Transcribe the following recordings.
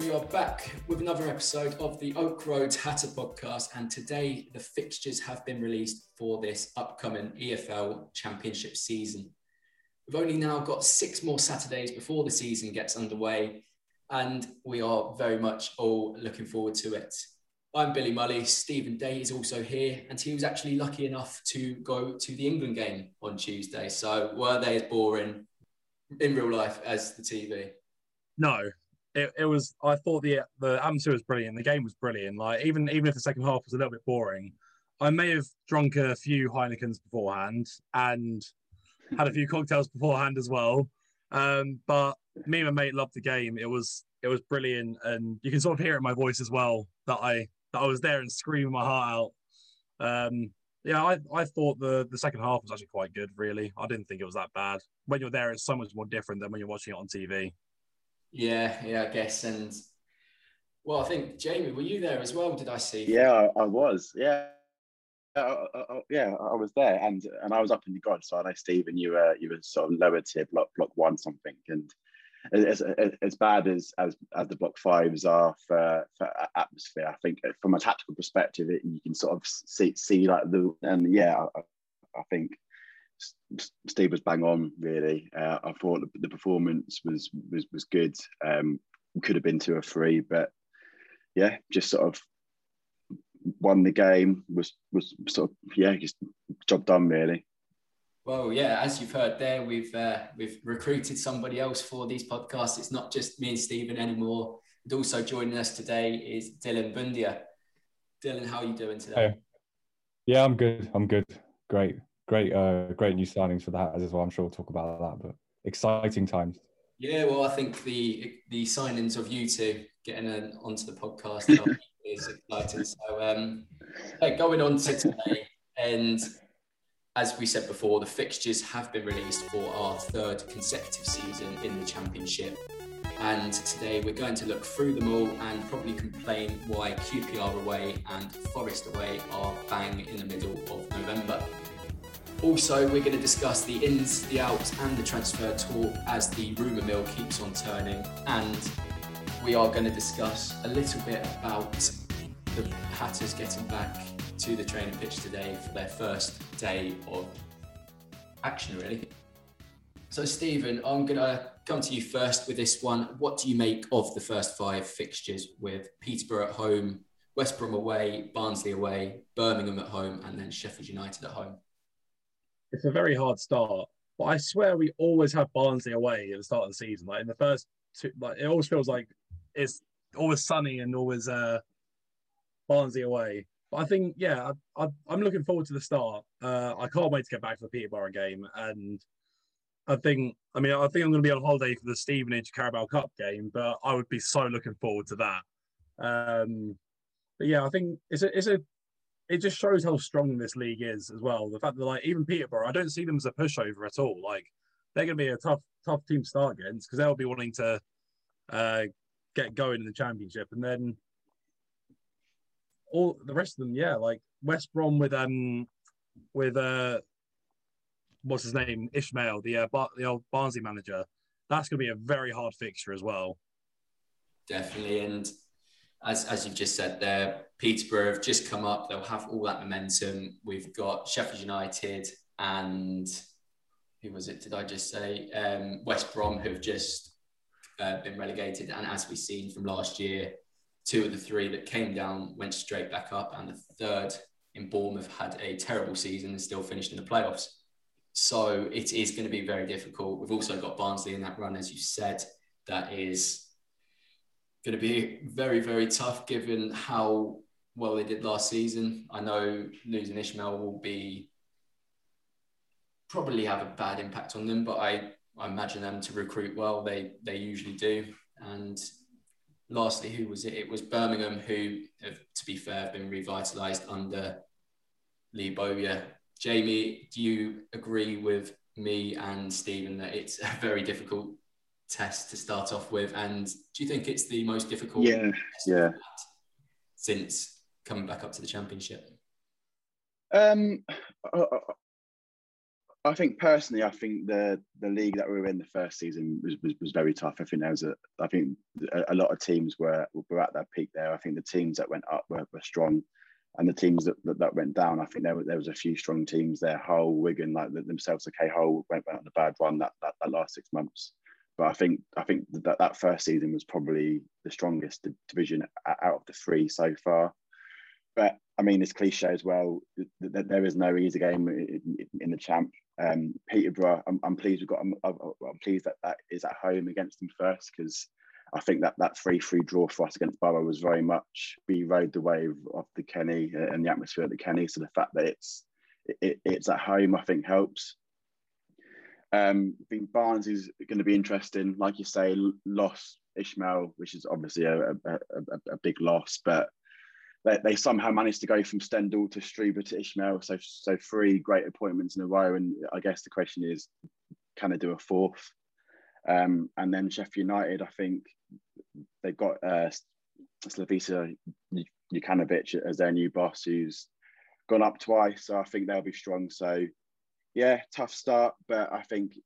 We are back with another episode of the Oak Road Hatter podcast, and today the fixtures have been released for this upcoming EFL Championship season. We've only now got six more Saturdays before the season gets underway, and we are very much all looking forward to it. I'm Billy Mully. Stephen Day is also here, and he was actually lucky enough to go to the England game on Tuesday. So, were they as boring in real life as the TV? No, it, it was. I thought the the atmosphere was brilliant. The game was brilliant. Like even even if the second half was a little bit boring, I may have drunk a few Heinekens beforehand and had a few cocktails beforehand as well. Um, but me and my mate loved the game. It was it was brilliant, and you can sort of hear it in my voice as well that I that I was there and screaming my heart out. Um, yeah, I, I thought the, the second half was actually quite good, really. I didn't think it was that bad. When you're there, it's so much more different than when you're watching it on TV. Yeah, yeah, I guess. And well, I think Jamie, were you there as well? Did I see? Yeah, I, I was. Yeah. Uh, uh, yeah, I was there, and and I was up in the god. So I know Stephen, you were you were sort of lower tier block block one something, and as, as, as bad as, as as the block fives are for, for atmosphere, I think from a tactical perspective, it, you can sort of see see like the and yeah, I, I think Steve was bang on. Really, uh, I thought the, the, performance was was was good. Um, could have been two or three, but yeah, just sort of won the game. Was was sort of yeah, just job done really. Well, yeah, as you've heard there, we've uh, we've recruited somebody else for these podcasts. It's not just me and Stephen anymore. And also joining us today is Dylan Bundia. Dylan, how are you doing today? Hey. Yeah, I'm good. I'm good. Great great, uh, great new signings for that as well. I'm sure we'll talk about that, but exciting times. Yeah, well, I think the the signings of you two getting uh, onto the podcast is exciting. So, um, yeah, going on to today, and as we said before, the fixtures have been released for our third consecutive season in the Championship. And today we're going to look through them all and probably complain why QPR away and Forest away are bang in the middle of November. Also, we're going to discuss the ins, the outs, and the transfer talk as the rumour mill keeps on turning. And we are going to discuss a little bit about the Hatters getting back to the training pitch today for their first day of action, really. So, Stephen, I'm going to come to you first with this one. What do you make of the first five fixtures with Peterborough at home, West Brom away, Barnsley away, Birmingham at home, and then Sheffield United at home? It's a very hard start. But I swear we always have Barnsley away at the start of the season. Like in the first two, like it always feels like it's always sunny and always uh, Barnsley away. But I think, yeah, I, am looking forward to the start. Uh, I can't wait to get back to the Peterborough game. And I think, I mean, I think I'm going to be on holiday for the Stevenage Carabao Cup game, but I would be so looking forward to that. Um, but yeah, I think it's a it's a it just shows how strong this league is as well. The fact that like even Peterborough, I don't see them as a pushover at all. Like they're going to be a tough tough team to start against because they'll be wanting to uh, get going in the championship, and then all the rest of them, yeah, like West Brom with um with uh what's his name Ismaël, the uh, Bar- the old Barnsley manager. That's going to be a very hard fixture as well. Definitely, and as as you've just said there, Peterborough have just come up. They'll have all that momentum. We've got Sheffield United and who was it? Did I just say um, West Brom who've just uh, been relegated? And as we've seen from last year, two of the three that came down went straight back up, and the third in Bournemouth had a terrible season and still finished in the playoffs. So it is going to be very difficult. We've also got Barnsley in that run, as you said. That is going to be very, very tough given how well they did last season. I know losing Ismaël will be probably have a bad impact on them, but I, I imagine them to recruit well. They they usually do. And lastly, who was it? It was Birmingham, who, to be fair, have been revitalised under Lee Bowyer. Jamie, do you agree with me and Stephen that it's a very difficult test to start off with? And do you think it's the most difficult? Yeah, yeah. Since coming back up to the championship. Um, I, I think personally, I think the the league that we were in the first season was, was, was very tough. I think there was a, I think a, a, lot of teams were were at their peak there. I think the teams that went up were, were strong, and the teams that, that, that went down, I think there, there was a few strong teams there. Hull, Wigan, like themselves, okay, Hull went, went on a bad run that, that, that last six months. But I think I think that that first season was probably the strongest division out of the three so far. But I mean, it's cliche as well. That there is no easy game in the champ. Um, Peterborough, I'm, I'm pleased we've got. I'm, I'm, pleased that that is at home against them first because I think that that three-three draw for us against Borough was very much we rode the wave of the Kenny and the atmosphere at the Kenny. So the fact that it's it, it's at home, I think helps. Um, I think Barnes is going to be interesting. Like you say, lost Ismaël, which is obviously a, a, a, a big loss, but they, they somehow managed to go from Stendel to Struber to Ismaël. So, so three great appointments in a row. And I guess the question is, can they do a fourth? Um, and then Sheffield United, I think they've got uh, Slavisa Jokanovic as their new boss, who's gone up twice. So I think they'll be strong. So, yeah, tough start. But I think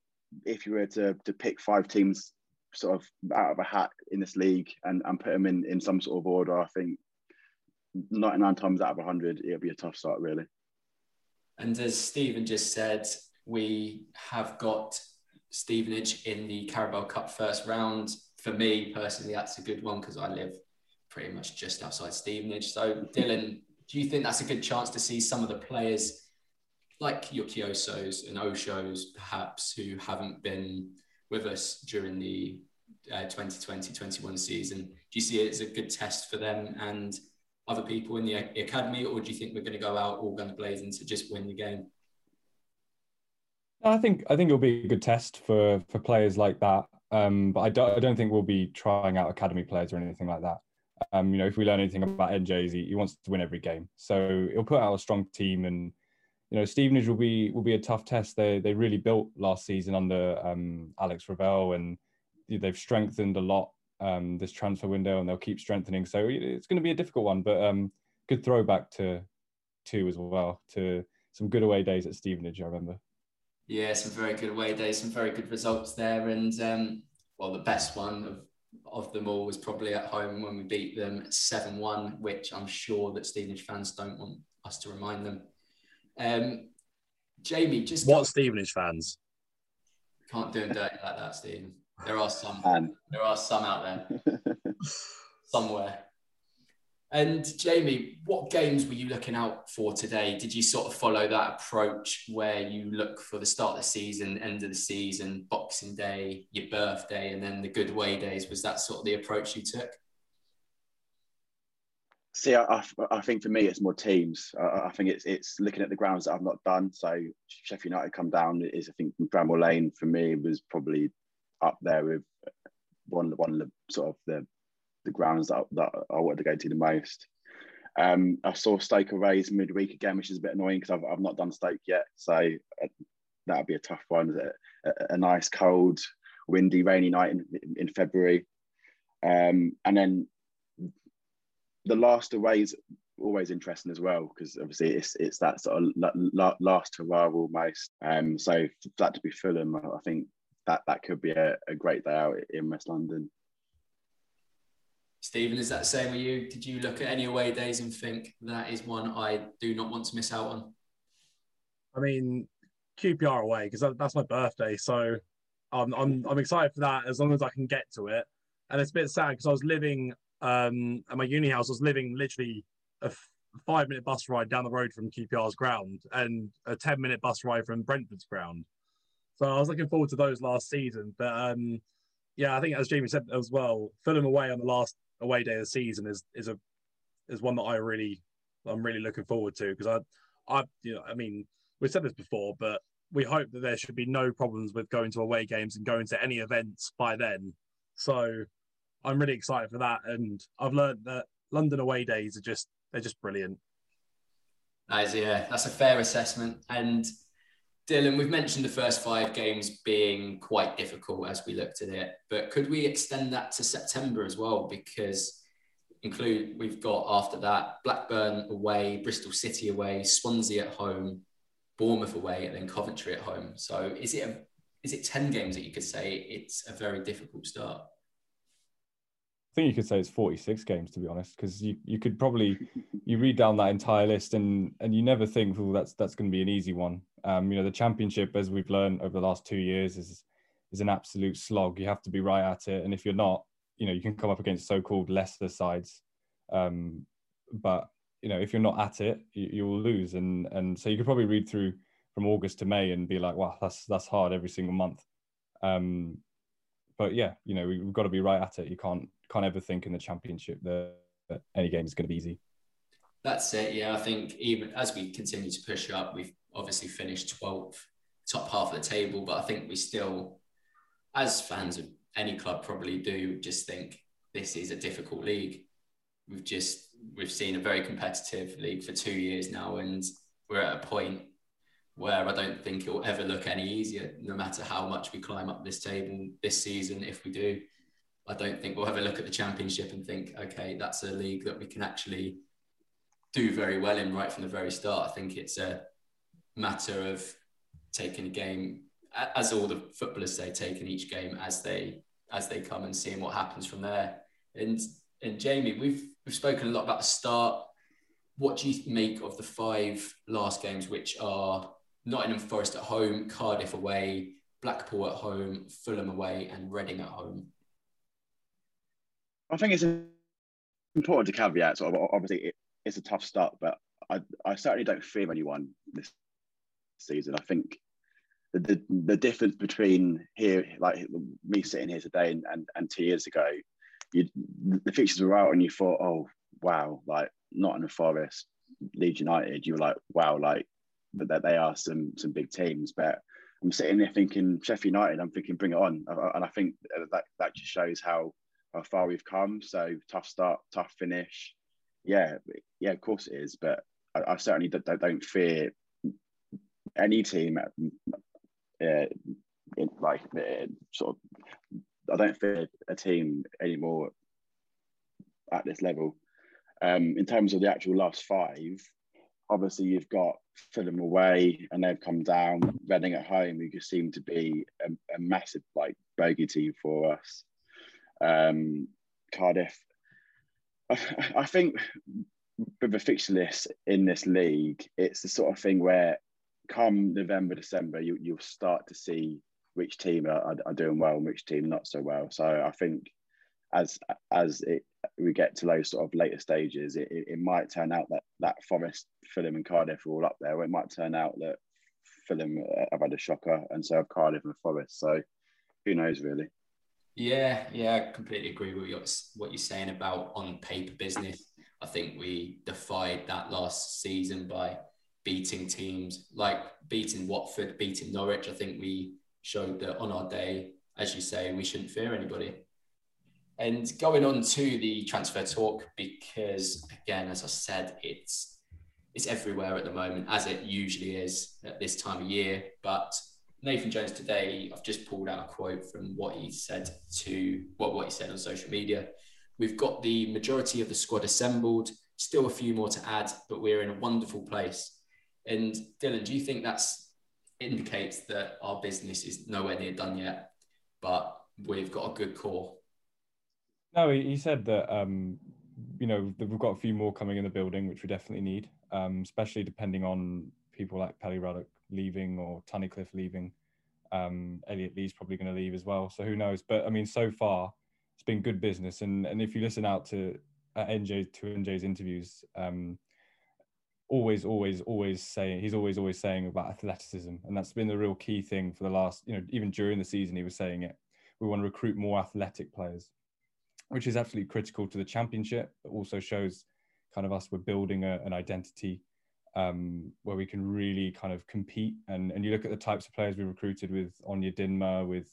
if you were to, to pick five teams sort of out of a hat in this league and, and put them in, in some sort of order, I think 99 times out of 100, it'll be a tough start, really. And as Stephen just said, we have got Stevenage in the Carabao Cup first round. For me personally, that's a good one because I live pretty much just outside Stevenage. So, Dylan, do you think that's a good chance to see some of the players like your Kiosos and Oshos, perhaps, who haven't been with us during the 2020-21 uh, season? Do you see it as a good test for them and other people in the academy, or do you think we're going to go out all guns blazing to just win the game? I think I think it'll be a good test for for players like that. Um, but I don't I don't think we'll be trying out academy players or anything like that. Um, you know, if we learn anything about he, he wants to win every game, so he'll put out a strong team. And you know, Stevenage will be will be a tough test. They they really built last season under um, Alex Revell, and they've strengthened a lot um, this transfer window, and they'll keep strengthening. So it's going to be a difficult one, but um, good throwback to two as well to some good away days at Stevenage. I remember. Yeah, some very good away days, some very good results there, and um, well, the best one of of them all was probably at home when we beat them seven one, which I'm sure that Stevenage fans don't want us to remind them. Um, Jamie, just what Stevenage fans can't do them dirty like that, Stephen. There are some. Man. There are some out there somewhere. And Jamie, what games were you looking out for today? Did you sort of follow that approach where you look for the start of the season, end of the season, Boxing Day, your birthday, and then the good way days? Was that sort of the approach you took? See, I, I think for me it's more teams. I, I, think it's it's looking at the grounds that I've not done. So Sheffield United come down is I think Bramall Lane for me was probably up there with one one of the sort of the the grounds that, that I wanted to go to the most. Um, I saw Stoke raise midweek again, which is a bit annoying because I've, I've not done Stoke yet. So uh, that would be a tough one. A, a, a, nice, cold, windy, rainy night in, in February. Um, and then the last away is always interesting as well because obviously it's it's that sort of last hurrah almost. Um, so for that to be Fulham, I think that that could be a, a great day out in West London. Stephen, is that the same with you? Did you look at any away days and think that is one I do not want to miss out on? I mean, QPR away because that's my birthday, so I'm, I'm I'm excited for that as long as I can get to it. And it's a bit sad because I was living um, at my uni house. I was living literally a five minute bus ride down the road from QPR's ground and a ten minute bus ride from Brentford's ground. So I was looking forward to those last season. But um, yeah, I think as Jamie said as well, Fulham away on the last away day of the season is is a is one that I really I'm really looking forward to because I I you know I mean we've said this before, but we hope that there should be no problems with going to away games and going to any events by then. So I'm really excited for that, and I've learned that London away days are just they're just brilliant. Yeah, that's a fair assessment. And Dylan, we've mentioned the first five games being quite difficult as we looked at it, but could we extend that to September as well? Because include we've got after that Blackburn away, Bristol City away, Swansea at home, Bournemouth away, and then Coventry at home. So is it a, is it ten games that you could say it's a very difficult start? I think you could say it's 46 games to be honest, because you, you could probably you read down that entire list and and you never think, well, that's that's going to be an easy one. Um, you know, the championship, as we've learned over the last two years, is is an absolute slog. You have to be right at it, and if you're not, you know, you can come up against so-called lesser sides. Um, but you know, if you're not at it, you, you will lose. And and so you could probably read through from August to May and be like, wow, that's that's hard every single month. Um, but yeah, you know, we've got to be right at it. You can't can't ever think in the championship that, that any game is going to be easy. That's it. Yeah, I think even as we continue to push up, we've obviously finished 12th, top half of the table, but I think we still, as fans of any club, probably do just think this is a difficult league. We've just we've seen a very competitive league for two years now, and we're at a point where I don't think it will ever look any easier, no matter how much we climb up this table this season. If we do, I don't think we'll a look at the championship and think, okay, that's a league that we can actually do very well in right from the very start. I think it's a matter of taking a game, as all the footballers say, taking each game as they as they come and seeing what happens from there. And and Jamie, we've we've spoken a lot about the start. What do you make of the five last games, which are Nottingham Forest at home, Cardiff away, Blackpool at home, Fulham away, and Reading at home? I think it's important to caveat. Of, obviously, it, it's a tough start, but I, I certainly don't fear anyone this season. I think the, the, the difference between here, like me sitting here today and, and, and two years ago, you, the fixtures were out and you thought, oh, wow, like Nottingham Forest, Leeds United, you were like, wow, like that they are some some big teams. But I'm sitting there thinking Sheffield United, I'm thinking bring it on. And I think that, that just shows how how far we've come. So tough start, tough finish. Yeah, yeah, of course it is. But I, I certainly don't, don't, fear any team. Uh, in, like uh, sort of, I don't fear a team anymore at this level. Um, in terms of the actual last five, obviously you've got Fulham away and they've come down. Reading at home, who just seem to be a, a massive like bogey team for us um, Cardiff. I, I think with the fixture list in this league, it's the sort of thing where come November, December, you, you'll start to see which team are, are, doing well and which team not so well. So I think as as it, we get to those sort of later stages, it, it, it, might turn out that that Forest, Fulham, and Cardiff are all up there. Or it might turn out that Fulham have had a shocker, and so have Cardiff and Forest. So who knows, really? Yeah, yeah, I completely agree with what you're saying about on paper business. I think we defied that last season by beating teams like beating Watford, beating Norwich. I think we showed that on our day, as you say, we shouldn't fear anybody. And going on to the transfer talk, because again, as I said, it's it's everywhere at the moment, as it usually is at this time of year. But Nathan Jones today, I've just pulled out a quote from what he said to what, what he said on social media. We've got the majority of the squad assembled, still a few more to add, but we're in a wonderful place. And Dylan, do you think that's indicates that our business is nowhere near done yet, but we've got a good core? No, he said that um, you know that we've got a few more coming in the building, which we definitely need, um, especially depending on people like Pelly Ruddock leaving or Tunnicliffe leaving. Um, Elliot Lee's probably going to leave as well, so who knows? But I mean, so far it's been good business, and and if you listen out to NJ to NJ's interviews, um, always, always, always saying he's always, always saying about athleticism, and that's been the real key thing for the last, you know, even during the season he was saying it. We want to recruit more athletic players, which is absolutely critical to the championship. But also shows kind of us we're building a, an identity um, where we can really kind of compete. And and you look at the types of players we recruited with Onyedinma, with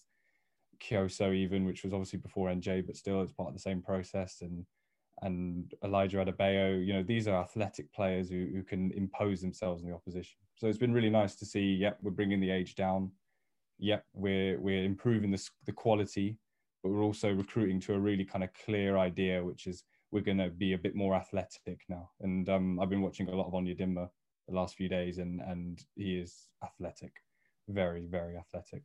Kioso even, which was obviously before NJ, but still it's part of the same process. And and Elijah Adebayo, you know, these are athletic players who, who can impose themselves on the opposition. So it's been really nice to see, yep, we're bringing the age down. Yep, we're, we're improving the, the quality, but we're also recruiting to a really kind of clear idea, which is we're going to be a bit more athletic now. And um, I've been watching a lot of Onyedinma the last few days, and, and he is athletic, very, very athletic.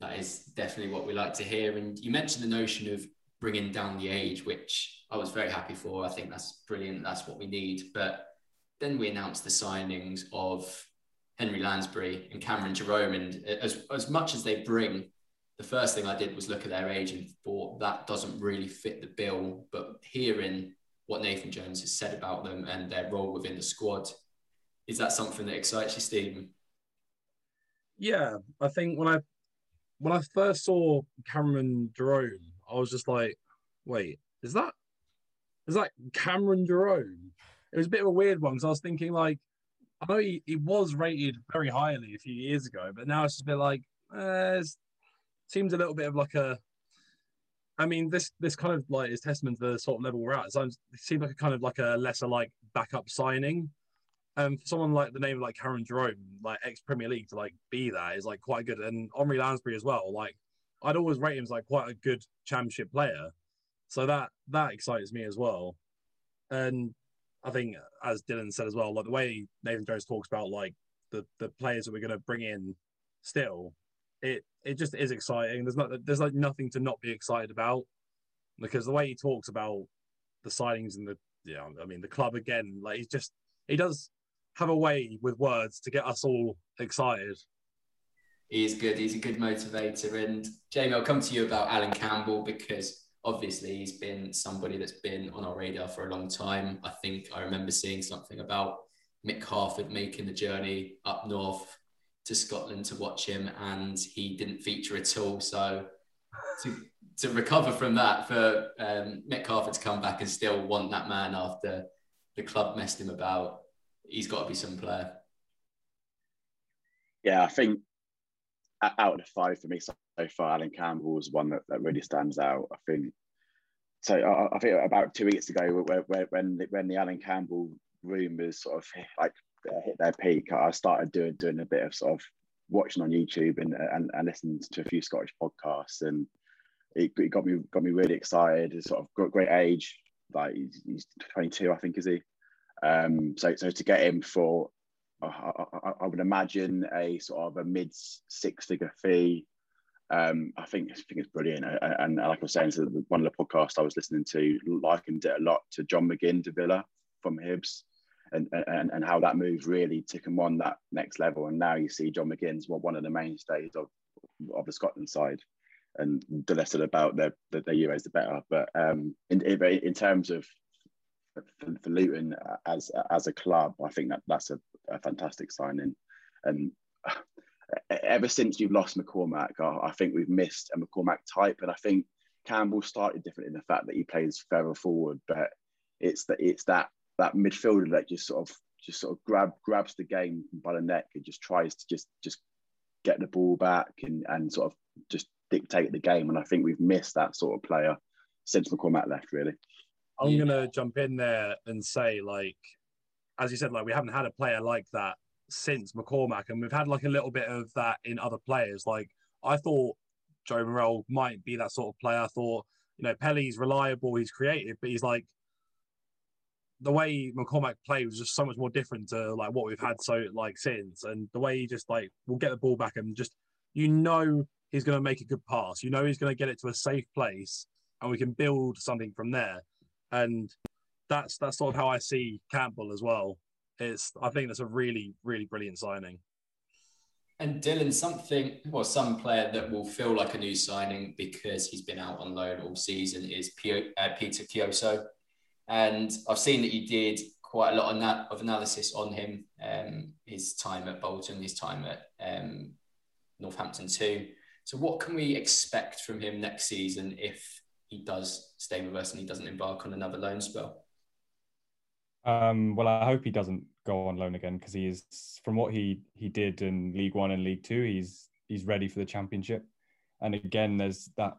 That is definitely what we like to hear. And you mentioned the notion of bringing down the age, which I was very happy for. I think that's brilliant. That's what we need. But then we announced the signings of Henry Lansbury and Cameron Jerome. And as, as much as they bring, the first thing I did was look at their age and thought that doesn't really fit the bill. But hearing what Nathan Jones has said about them and their role within the squad, is that something that excites you, Stephen? Yeah, I think when I when I first saw Cameron Jerome, I was just like, wait, is that is that Cameron Jerome? It was a bit of a weird one because I was thinking like, I know he, he was rated very highly a few years ago, but now it's just a bit like, uh, seems a little bit of like a. I mean, this this kind of like is testament to the sort of level we're at. It seems like a kind of like a lesser like backup signing. Um, for someone like the name of like Cameron Jerome, like ex Premier League, to like be that is like quite good, and Henry Lansbury as well. Like I'd always rate him as like quite a good championship player. So that that excites me as well. And I think as Dylan said as well, like the way Nathan Jones talks about like the the players that we're gonna bring in still, it it just is exciting. There's not there's like nothing to not be excited about because the way he talks about the signings and the yeah, I mean the club again, like he's just he does have a way with words to get us all excited he is good. He's a good motivator. And Jamie, I'll come to you about Allan Campbell because obviously he's been somebody that's been on our radar for a long time. I think I remember seeing something about Mick Harford making the journey up north to Scotland to watch him, and he didn't feature at all. So to to recover from that, for um, Mick Harford to come back and still want that man after the club messed him about, he's got to be some player. Yeah, I think out of the five for me so, far, Allan Campbell was one that, that really stands out. I think so. I, I think about two weeks ago, where, when the, when the Allan Campbell rumours sort of like hit their peak, I started doing doing a bit of sort of watching on YouTube and and, and listening to a few Scottish podcasts, and it, it got me got me really excited. It's sort of great age, like he's, he's 22, I think, is he? Um, so so to get him for I, I, I, would imagine a sort of a mid six figure fee. Um, I think I think it's brilliant, and, and like I was saying, so one of the podcasts I was listening to likened it a lot to John McGinn to Villa from Hibs, and, and and how that move really took him on that next level. And now you see John McGinn's one of the mainstays of of the Scotland side, and the less about their, the, the Euros, the better. But um, in in terms of for, for Luton as as a club, I think that that's a, a fantastic signing. And ever since you've lost McCormack, I, I, think we've missed a McCormack type. And I think Campbell started different in the fact that he plays further forward, but it's that it's that that midfielder that just sort of just sort of grab grabs the game by the neck and just tries to just just get the ball back and and sort of just dictate the game. And I think we've missed that sort of player since McCormack left, really. I'm Yeah. gonna jump in there and say, like, as you said, like we haven't had a player like that since McCormack, and we've had like a little bit of that in other players. Like I thought Joe Morrell might be that sort of player. I thought, you know, Pelly's reliable, he's creative, but he's like the way McCormack played was just so much more different to like what we've had so like since, and the way he just like will get the ball back and just you know he's going to make a good pass. You know he's going to get it to a safe place, and we can build something from there. And that's that's sort of how I see Campbell as well. It's I think that's a really really brilliant signing. And Dylan, something or some player that will feel like a new signing because he's been out on loan all season is uh, Peter Kioso. And I've seen that you did quite a lot on that of analysis on him, um, his time at Bolton, his time at um, Northampton too. So, what can we expect from him next season if he does stay with us and he doesn't embark on another loan spell? Um, well, I hope he doesn't go on loan again because he is, from what he he did in League One and League Two, he's he's ready for the Championship. And again, there's that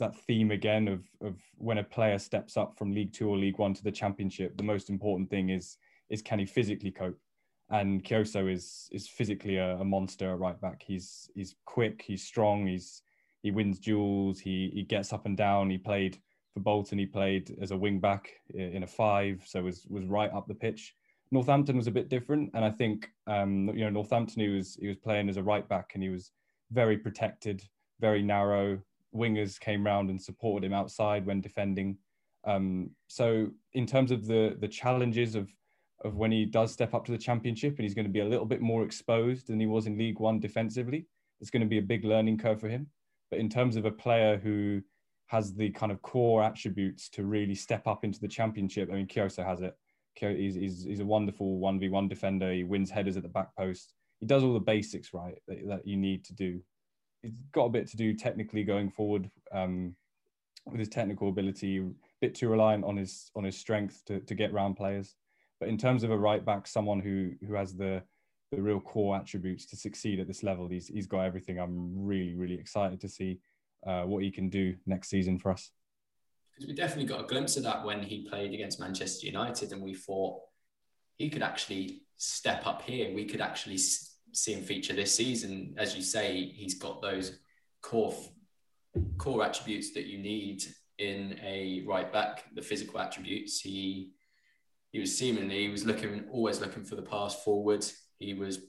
that theme again of of when a player steps up from League Two or League One to the Championship, the most important thing is is can he physically cope? And Kioso is is physically a, a monster right back. He's he's quick, he's strong, he's he wins duels, he he gets up and down. He played for Bolton, he played as a wing back in a five, so was was right up the pitch. Northampton was a bit different, and I think um, you know Northampton he was he was playing as a right back, and he was very protected, very narrow. Wingers came round and supported him outside when defending. Um, so in terms of the the challenges of of when he does step up to the championship, and he's going to be a little bit more exposed than he was in League One defensively, it's going to be a big learning curve for him. But in terms of a player who has the kind of core attributes to really step up into the championship. I mean, Kioso has it. He's, he's, he's a wonderful 1v1 defender. He wins headers at the back post. He does all the basics right that, that you need to do. He's got a bit to do technically going forward um, with his technical ability, a bit too reliant on his on his strength to, to get round players. But in terms of a right back, someone who who has the the real core attributes to succeed at this level, he's he's got everything. I'm really really excited to see uh, what he can do next season for us. Because we definitely got a glimpse of that when he played against Manchester United, and we thought he could actually step up here. We could actually see him feature this season. As you say, he's got those core core attributes that you need in a right back. The physical attributes. He he was seemingly he was looking always looking for the pass forward. He was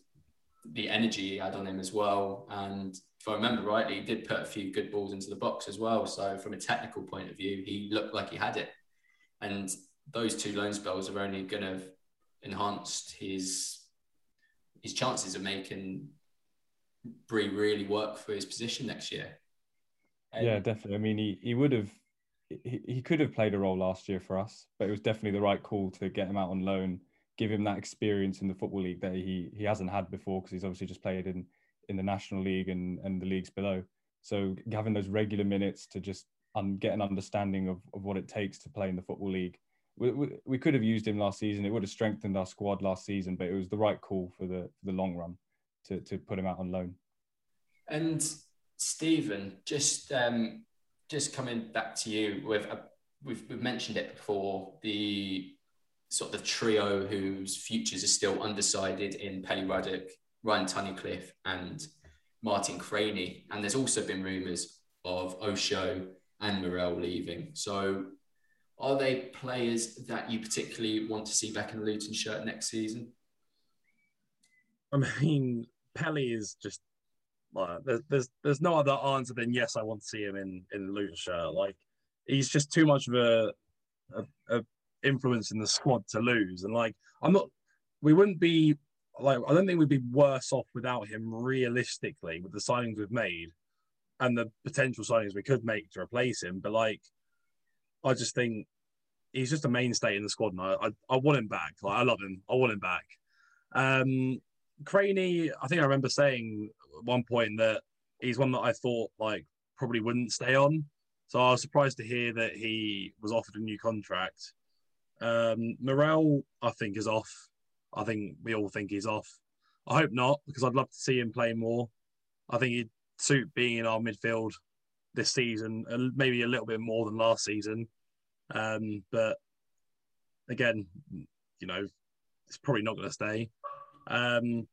the energy he had on him as well, and if I remember rightly, he did put a few good balls into the box as well. So from a technical point of view, he looked like he had it. And those two loan spells are only going to enhance his his chances of making Bree really work for his position next year. And yeah, definitely. I mean, he, he would have he, he could have played a role last year for us, but it was definitely the right call to get him out on loan, give him that experience in the football league that he he hasn't had before because he's obviously just played in in the national league and, and the leagues below. So having those regular minutes to just um, get an understanding of, of what it takes to play in the football league. We, we, could have used him last season. It would have strengthened our squad last season, but it was the right call for the for the long run to, to put him out on loan. And Stephen, just um, just coming back to you with a, we've, we've mentioned it before the sort of the trio whose futures are still undecided in Pelly Ruddock, Ryan Tunnicliffe and Martin Cranie. And there's also been rumours of Osho and Morrell leaving. So are they players that you particularly want to see back in the Luton shirt next season? I mean, Pelly is just like there's, there's there's no other answer than yes, I want to see him in in the Luton shirt. Like he's just too much of a, a, a influence in the squad to lose. And like I'm not, we wouldn't be like I don't think we'd be worse off without him realistically with the signings we've made and the potential signings we could make to replace him. But like, I just think he's just a mainstay in the squad, and I I, I want him back. Like I love him. I want him back. Um, Cranie, I think I remember saying at one point that he's one that I thought like probably wouldn't stay on. So I was surprised to hear that he was offered a new contract. Um, Morrell, I think, is off. I think we all think he's off. I hope not, because I'd love to see him play more. I think he'd suit being in our midfield this season, maybe a little bit more than last season. Um, but again, you know, it's probably not going to stay. Um,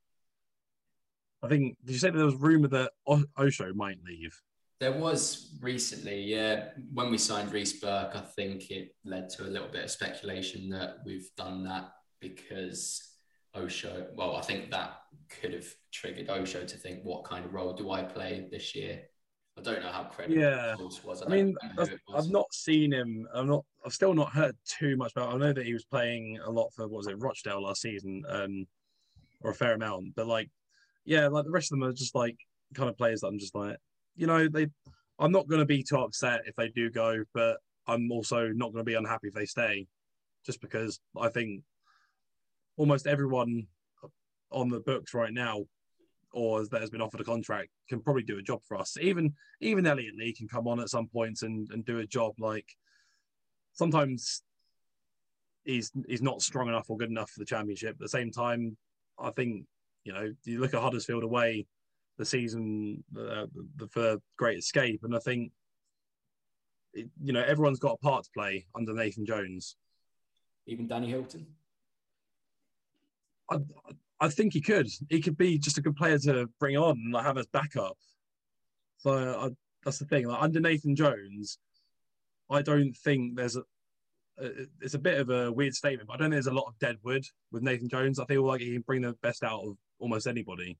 I think. Did you say there was rumor that Osho might leave? There was recently, yeah. When we signed Reece Burke, I think it led to a little bit of speculation that we've done that because Osho. Well, I think that could have triggered Osho to think, what kind of role do I play this year? I don't know how credible Yeah. this was. I don't mean, I've, was. I've not seen him. I'm not. I've still not heard too much about. I know that he was playing a lot for what was it Rochdale last season, um, or a fair amount. But like, yeah, like the rest of them are just like kind of players that I'm just like, you know, they. I'm not going to be too upset if they do go, but I'm also not going to be unhappy if they stay, just because I think almost everyone on the books right now or that has been offered a contract can probably do a job for us. Even even Elliot Lee can come on at some points and, and do a job. Like sometimes he's he's not strong enough or good enough for the championship. At the same time, I think you know you look at Huddersfield away the season uh, the, for Great Escape, and I think it, you know everyone's got a part to play under Nathan Jones. even Danny Hylton. I, I think he could. He could be just a good player to bring on and like, have as backup. So I, that's the thing. Like under Nathan Jones, I don't think there's a. It's a bit of a weird statement, but I don't think there's a lot of dead wood with Nathan Jones. I feel like he can bring the best out of almost anybody.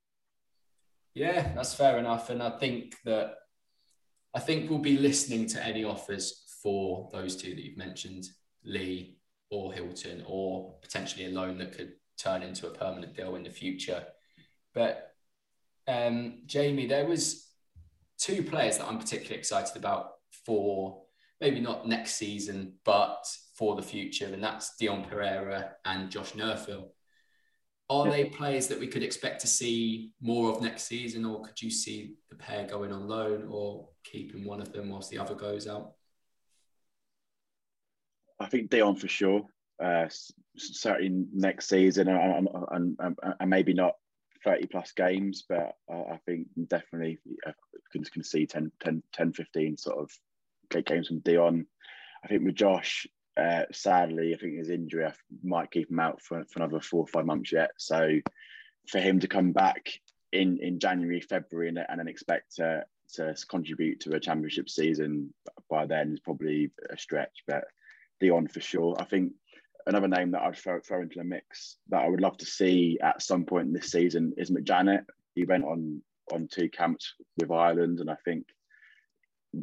Yeah, that's fair enough. And I think that I think we'll be listening to any offers for those two that you've mentioned, Lee or Hylton, or potentially a loan that could turn into a permanent deal in the future. But um, Jamie, there was two players that I'm particularly excited about for maybe not next season, but for the future, and that's Dion Pereira and Josh Neufville. Are they players that we could expect to see more of next season, or could you see the pair going on loan or keeping one of them whilst the other goes out? I think Dion for sure. Uh, next season, and, maybe not 30 plus games, but I think definitely uh, can, can see 10, 10, 10, 15 sort of games from Dion. I think with Josh, uh, sadly, I think his injury I might keep him out for, for another four or five months yet. So for him to come back in, in January, February, and, and then expect to, to contribute to a championship season by then is probably a stretch. But Dion for sure. I think another name that I'd throw, throw into the mix that I would love to see at some point this season is McJannet. He went on on two camps with Ireland, and I think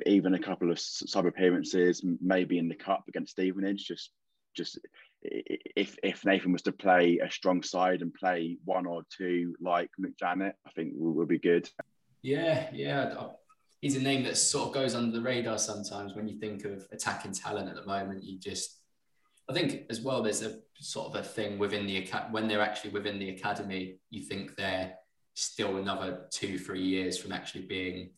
even a couple of sub appearances, maybe in the cup against Stevenage. Just, just if if Nathan was to play a strong side and play one or two like McJannet, I think we would be good. Yeah, yeah. He's a name that sort of goes under the radar sometimes when you think of attacking talent at the moment. You just, I think as well, there's a sort of a thing within the when they're actually within the academy. You think they're still another two, three years from actually being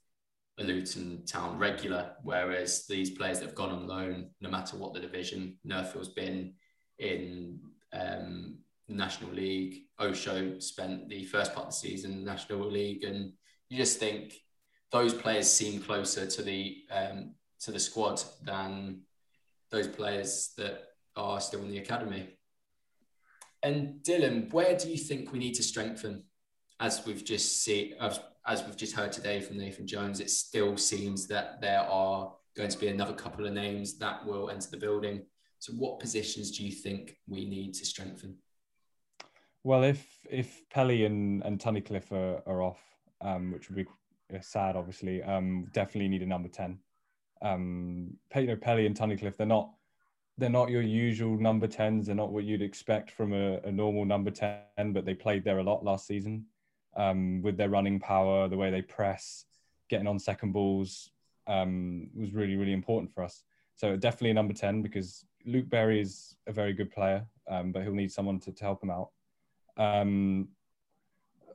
a Luton Town regular, whereas these players that have gone on loan, no matter what the division, Neufville's been in um, the National League. Osho spent the first part of the season in the National League, and you just think those players seem closer to the um, to the squad than those players that are still in the academy. And Dylan, where do you think we need to strengthen? As we've just seen, as, we've just heard today from Nathan Jones, it still seems that there are going to be another couple of names that will enter the building. So, what positions do you think we need to strengthen? Well, if if Pelly and and Tunnicliffe are, are off, um, which would be sad, obviously, um, definitely need a number ten. Um, you know, Pelly and Tunnicliffe, they're not they're not your usual number tens. They're not what you'd expect from a, a normal number ten, but they played there a lot last season um, with their running power, the way they press, getting on second balls um, was really really important for us. So definitely a number ten because Luke Berry is a very good player, um, but he'll need someone to, to help him out. Um,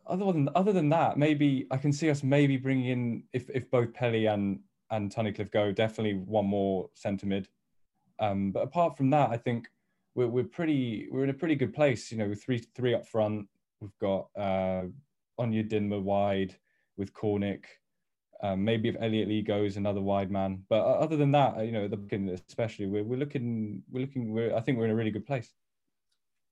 other than other than that, maybe I can see us maybe bringing in if if both Pelly and and Tunnicliffe go, definitely one more centre mid. Um, but apart from that, I think we're we're pretty we're in a pretty good place. You know, three three up front, we've got uh, Onyedinma wide with Cornick. Um, maybe if Elliot Lee goes, another wide man. But other than that, you know, the especially we're, we're looking, we're looking, we're, I think we're in a really good place.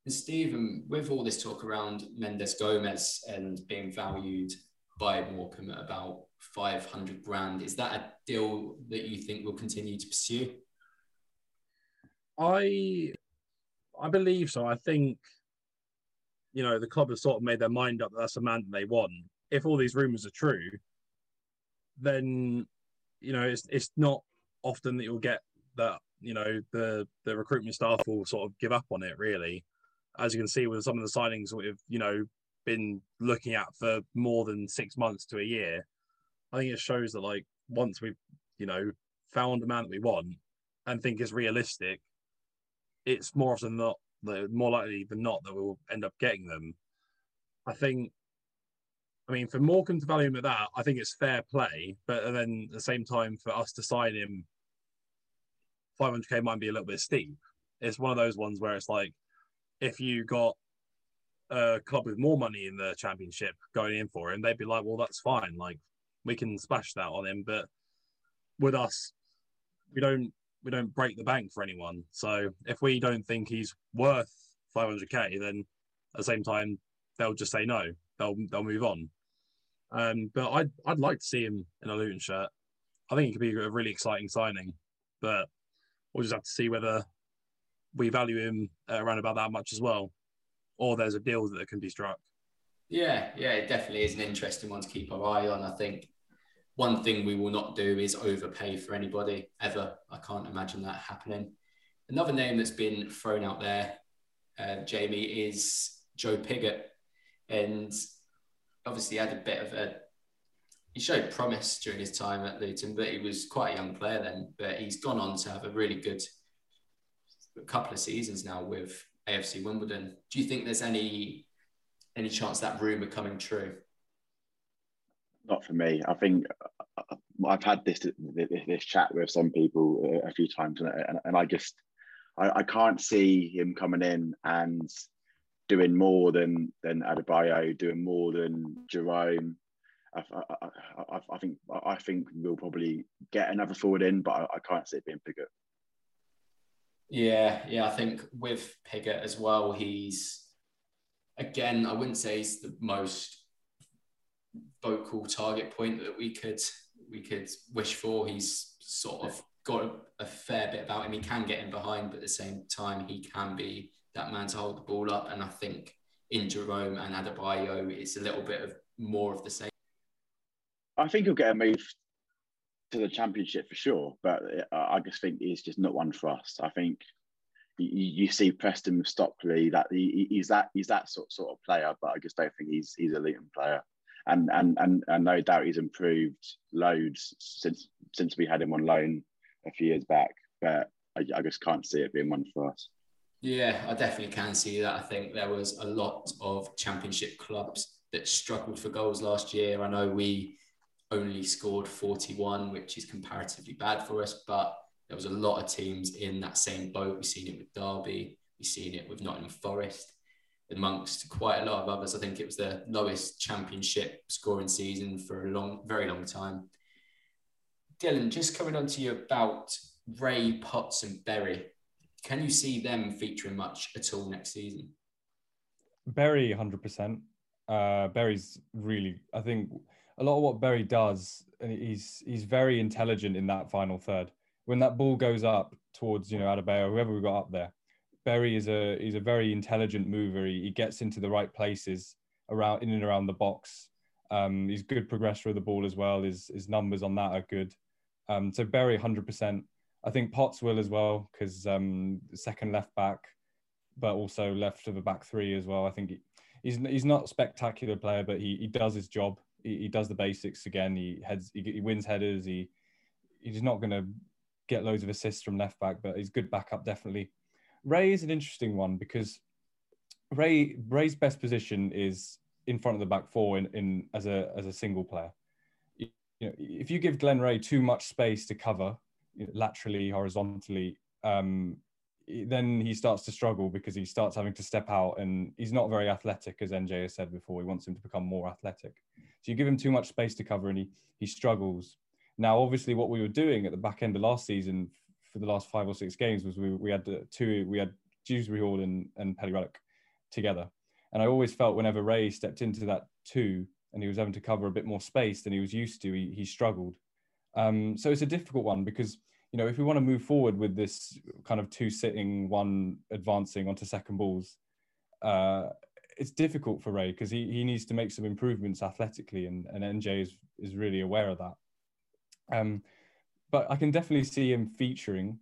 And Stephen, with all this talk around Mendes Gomes and being valued by Morecambe at about 500 grand, is that a deal that you think will continue to pursue? I I believe so. I think you know the club has sort of made their mind up that that's a man that they want. If all these rumours are true, then you know it's it's not often that you'll get that you know the the recruitment staff will sort of give up on it really as you can see with some of the signings we've you know been looking at for more than six months to a year i think it shows that like once we've you know found the man that we want and think is realistic it's more often not more likely than not that we'll end up getting them i think I mean, for Morecambe to value him at that, I think it's fair play. But then at the same time, for us to sign him, 500k might be a little bit steep. It's one of those ones where it's like, if you got a club with more money in the championship going in for him, they'd be like, well, that's fine. Like, we can splash that on him. But with us, we don't we don't break the bank for anyone. So if we don't think he's worth 500k, then at the same time, they'll just say no. They'll they'll move on. Um, but I'd I'd like to see him in a Luton shirt. I think it could be a really exciting signing, but we'll just have to see whether we value him around about that much as well, or there's a deal that can be struck. Yeah, yeah, it definitely is an interesting one to keep our eye on. I think one thing we will not do is overpay for anybody ever. I can't imagine that happening. Another name that's been thrown out there, uh, Jamie, is Joe Pigott, and obviously had a bit of a he showed promise during his time at Luton, but he was quite a young player then. But he's gone on to have a really good couple of seasons now with AFC Wimbledon. Do you think there's any any chance that rumor coming true? Not for me. I think uh, I've had this this chat with some people a few times, and, and I just I, I can't see him coming in and doing more than than Adebayo, doing more than Jerome. I, I, I, think I think we'll probably get another forward in, but I, can't see it being Pigott. Yeah, yeah, I think with Pigott as well, he's again, I wouldn't say he's the most vocal target point that we could we could wish for. He's sort of got a, a fair bit about him. He can get in behind, but at the same time, he can be that man to hold the ball up. And I think in Jerome and Adebayo, it's a little bit of more of the same. I think he'll get a move to the championship for sure, but I just think he's just not one for us. I think you, see Preston with Stockley that he, he's that he's that sort sort of player, but I just don't think he's he's a Luton player. And, and and and no doubt he's improved loads since since we had him on loan a few years back. But I, I just can't see it being one for us. Yeah, I definitely can see that. I think there was a lot of championship clubs that struggled for goals last year. I know we only scored 41, which is comparatively bad for us, but there was a lot of teams in that same boat. We've seen it with Derby, we've seen it with Nottingham Forest, amongst quite a lot of others. I think it was the lowest championship scoring season for a long, very long time. Dylan, just coming on to you about Rea Potts and Berry. Can you see them featuring much at all next season? Berry, hundred percent. Uh, Berry's really, I think, a lot of what Berry does, and he's he's very intelligent in that final third. When that ball goes up towards you know Adebayo, whoever we got up there, Berry is a he's a very intelligent mover. He, he gets into the right places around in and around the box. Um, he's good progressor of the ball as well. His his numbers on that are good. Um, so Berry, hundred percent. I think Potts will as well because um, second left back, but also left of a back three as well. I think he, he's he's not a spectacular player, but he, he does his job. He, he does the basics again. He heads he, he wins headers. He he's not going to get loads of assists from left back, but he's good backup definitely. Rea is an interesting one because Rea Rea's best position is in front of the back four in, in as a as a single player. You know, if you give Glen Rea too much space to cover, laterally, horizontally, um, then he starts to struggle because he starts having to step out and he's not very athletic, as NJ has said before. He wants him to become more athletic. So you give him too much space to cover, and he he struggles. Now, obviously, what we were doing at the back end of last season for the last five or six games was we we had two we had Dewsbury Hall and and Pelly Ruddock together, and I always felt whenever Rea stepped into that two and he was having to cover a bit more space than he was used to, he he struggled. Um, so it's a difficult one because you know if we want to move forward with this kind of two sitting, one advancing onto second balls, uh, it's difficult for Rea because he, he needs to make some improvements athletically, and, and NJ is, is really aware of that. Um, but I can definitely see him featuring,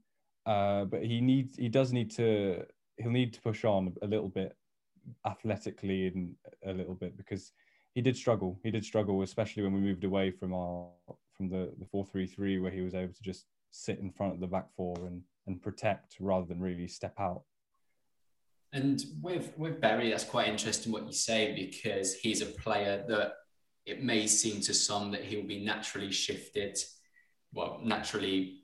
uh, but he needs he does need to he'll need to push on a little bit athletically and a little bit because he did struggle. He did struggle, especially when we moved away from our from the the four three three where he was able to just sit in front of the back four and and protect rather than really step out. And with with Berry, that's quite interesting what you say because he's a player that it may seem to some that he'll be naturally shifted, well, naturally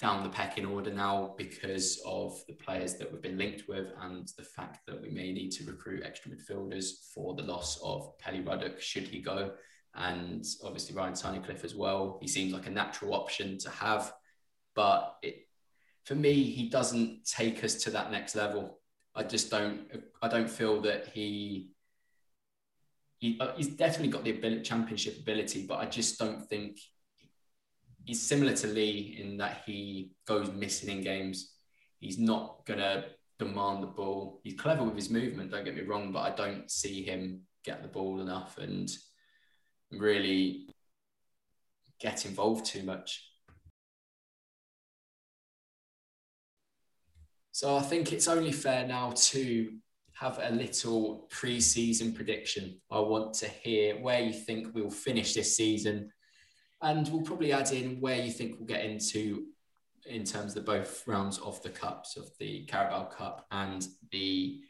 down the pecking order now because of the players that we've been linked with and the fact that we may need to recruit extra midfielders for the loss of Pelly Ruddock should he go. And obviously Ryan Tunnicliffe as well. He seems like a natural option to have, but it, for me, he doesn't take us to that next level. I just don't. I don't feel that he. he uh, he's definitely got the ability, championship ability, but I just don't think he's similar to Lee in that he goes missing in games. He's not gonna demand the ball. He's clever with his movement. Don't get me wrong, but I don't see him get the ball enough and really get involved too much. So I think it's only fair now to have a little pre-season prediction. I want to hear where you think we'll finish this season, and we'll probably add in where you think we'll get into in terms of both rounds of the cups of the Carabao Cup and the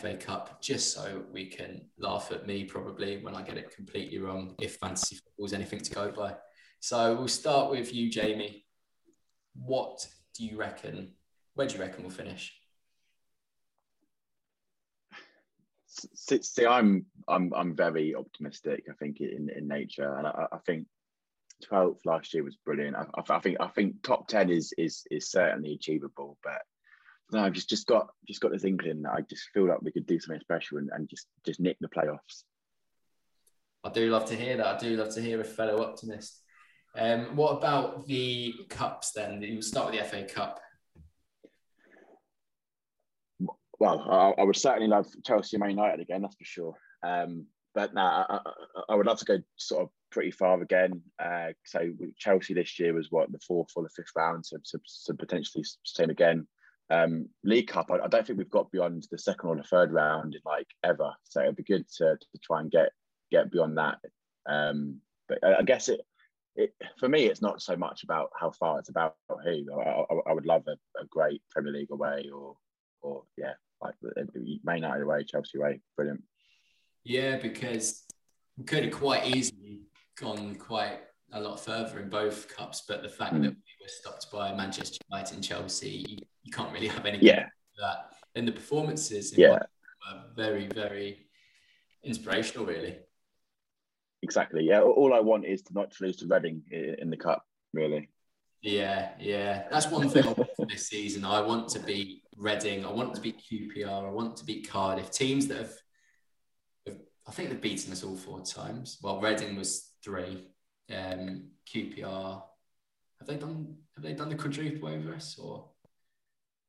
FA Cup, just so we can laugh at me probably when I get it completely wrong if fantasy football is anything to go by. So we'll start with you, Jamie. What do you reckon where do you reckon we'll finish? See, I'm I'm I'm very optimistic. I think in in nature, and I, I think 12th last year was brilliant. I, I, think I think top 10 is is is certainly achievable, but no, I've just just got just got this inkling that I just feel like we could do something special and, and just just nick the playoffs. I do love to hear that. I do love to hear a fellow optimist. Um, what about the cups then? We'll start with the FA Cup. well, I, I, would certainly love Chelsea Man United again, that's for sure. Um, but now nah, I, I, would love to go sort of pretty far again. Uh, so Chelsea this year was what the fourth or the fifth round, so, so, so potentially same again. Um, League Cup, I, I, don't think we've got beyond the second or the third round in like ever. So it'd be good to, to try and get get beyond that. Um, but I, I guess it, it for me, it's not so much about how far; it's about who. I, I would love a, a great Premier League away, or or yeah, like Man United away, Chelsea away, brilliant. Yeah, because we could have quite easily gone quite a lot further in both cups, but the fact mm. that we were stopped by Manchester United and Chelsea, you, you can't really have any yeah. that. And the performances, yeah, were very, very inspirational, really. Exactly. Yeah. All I want is to not lose to Reading in the cup, really. Yeah, yeah. That's one thing I want for this season. I want to beat Reading. I want to beat QPR. I want to beat Cardiff. Teams that have, have I think they've beaten us all four times. Well, Reading was three. Um, QPR have they done have they done the quadruple over us or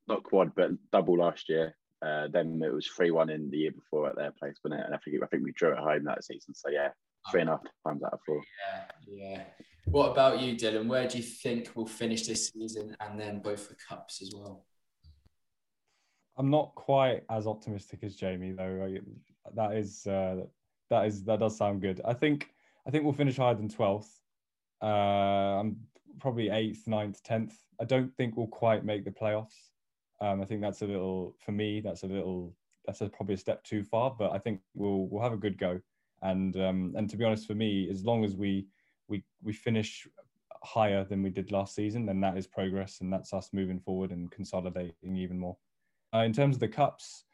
not quad but double last year. Uh, then it was three one in the year before at their place, wasn't it? And I think I think we drew at home that season. So yeah, three and a half times out of four. Yeah, yeah. What about you, Dylan? Where do you think we'll finish this season and then both the cups as well? I'm not quite as optimistic as Jamie though. That is uh, that is that does sound good. I think I think we'll finish higher than 12th. Uh, I'm probably eighth, 9th, 10th. I don't think we'll quite make the playoffs. Um, I think that's a little for me. That's a little. That's a, probably a step too far. But I think we'll we'll have a good go. And um, and to be honest, for me, as long as we we we finish higher than we did last season, then that is progress, and that's us moving forward and consolidating even more. Uh, in terms of the cups,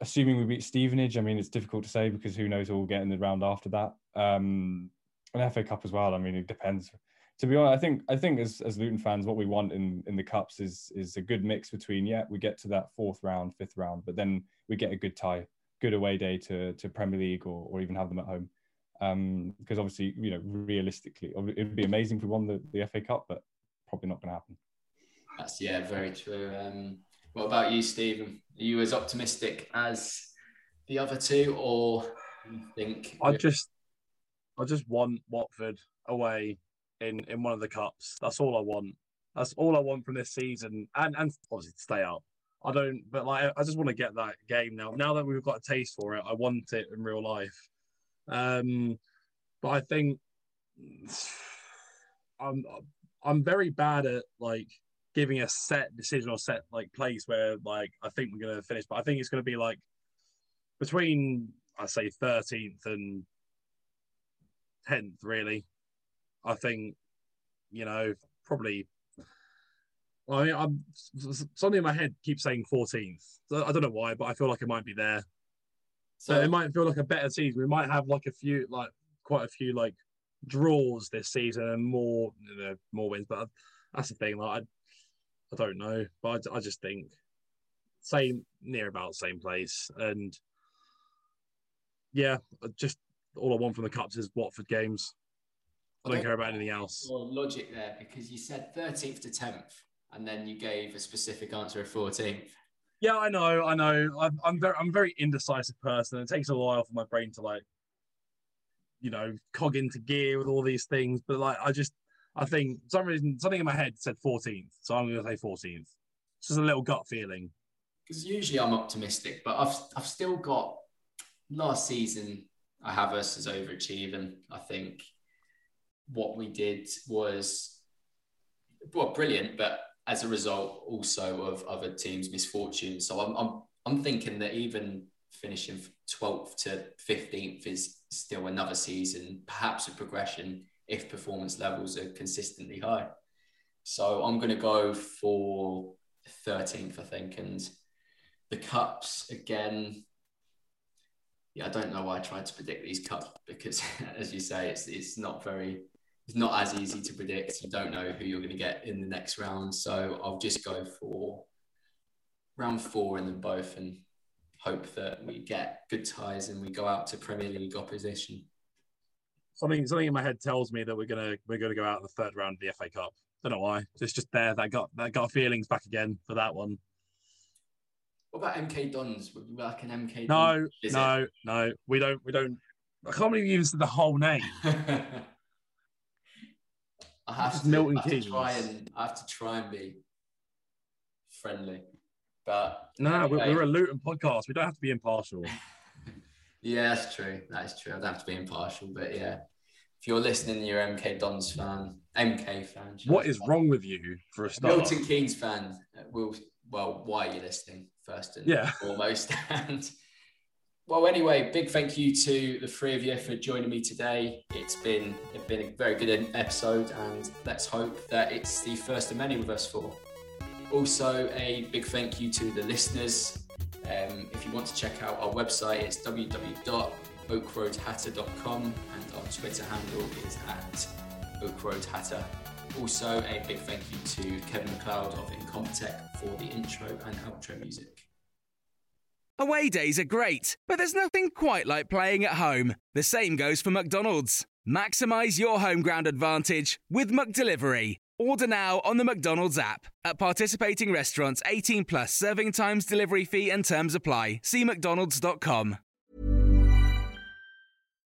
assuming we beat Stevenage, I mean, it's difficult to say because who knows who will get in the round after that. Um, an FA Cup as well. I mean, it depends. To be honest, I think I think as, as Luton fans, what we want in, in the cups is is a good mix between yeah, we get to that fourth round, fifth round, but then we get a good tie, good away day to to Premier League or, or even have them at home. Um, because obviously, you know, realistically, it'd be amazing if we won the, the FA Cup, but probably not going to happen. That's yeah, very true. Um, what about you, Stephen? Are you as optimistic as the other two, or you think? I just, I just want Watford away in in one of the cups. That's all I want. That's all I want from this season, and and obviously to stay up. I don't, but like I just want to get that game now. Now that we've got a taste for it, I want it in real life. Um, but I think I'm I'm very bad at like giving a set decision or set like place where like I think we're gonna finish. But I think it's gonna be like between I say 13th and 10th, really. I think, you know, probably. Well, I mean, I'm something in my head keeps saying 14th. I don't know why, but I feel like it might be there. So it might feel like a better season. We might have like a few, like quite a few, like draws this season and more, you know, more wins. But that's the thing. Like, I, I don't know, but I, I just think same near about same place, and yeah, just all I want from the cups is Watford games. I don't care about anything else. Logic there because you said 13th to 10th, and then you gave a specific answer of 14th. Yeah, I know, I know. I'm, I'm very, I'm a very indecisive person. It takes a while for my brain to like, you know, cog into gear with all these things. But like, I just, I think some reason something in my head said 14th, so I'm going to say 14th. It's just a little gut feeling. Because usually I'm optimistic, but I've I've still got last season. I have us as overachieving. I think what we did was well brilliant, but as a result also of other teams' misfortune. So I'm I'm I'm thinking that even finishing 12th to 15th is still another season, perhaps a progression if performance levels are consistently high. So I'm going to go for 13th, I think. And the cups, again, yeah, I don't know why I tried to predict these cups because, as you say, it's, it's not very, it's not as easy to predict. You don't know who you're going to get in the next round. So I'll just go for round four in them both and hope that we get good ties and we go out to Premier League opposition something something in my head tells me that we're gonna we're gonna go out in the third round of the FA Cup. Don't know why. It's just there. That got that got feelings back again for that one. What about MK Dons? Would we like an MK? No, no, no. We don't. We don't. I can't believe you even said the whole name. I have to, Milton I have Keynes. to try and I have to try and be friendly, but no, anyway. we're, we're a Luton podcast. We don't have to be impartial. Yeah, that's true. That's true. I don't have to be impartial, but yeah, if you're listening, you're MK Dons fan, MK fan. What is wrong with you for a start? Milton Keynes fan. Will well, why are you listening first and yeah. foremost? and well, anyway, big thank you to the three of you for joining me today. It's been it's been a very good episode, and let's hope that it's the first of many with us four. Also, a big thank you to the listeners um, if you want to check out our website, it's www.oakroadhatter.com and our Twitter handle is at oakroadhatter. Also, a big thank you to Kevin MacLeod of Incompetech for the intro and outro music. Away days are great, but there's nothing quite like playing at home. The same goes for McDonald's. Maximize your home ground advantage with McDelivery. Order now on the McDonald's app. At participating restaurants, 18 plus serving times, delivery fee, and terms apply. See McDonald's.com.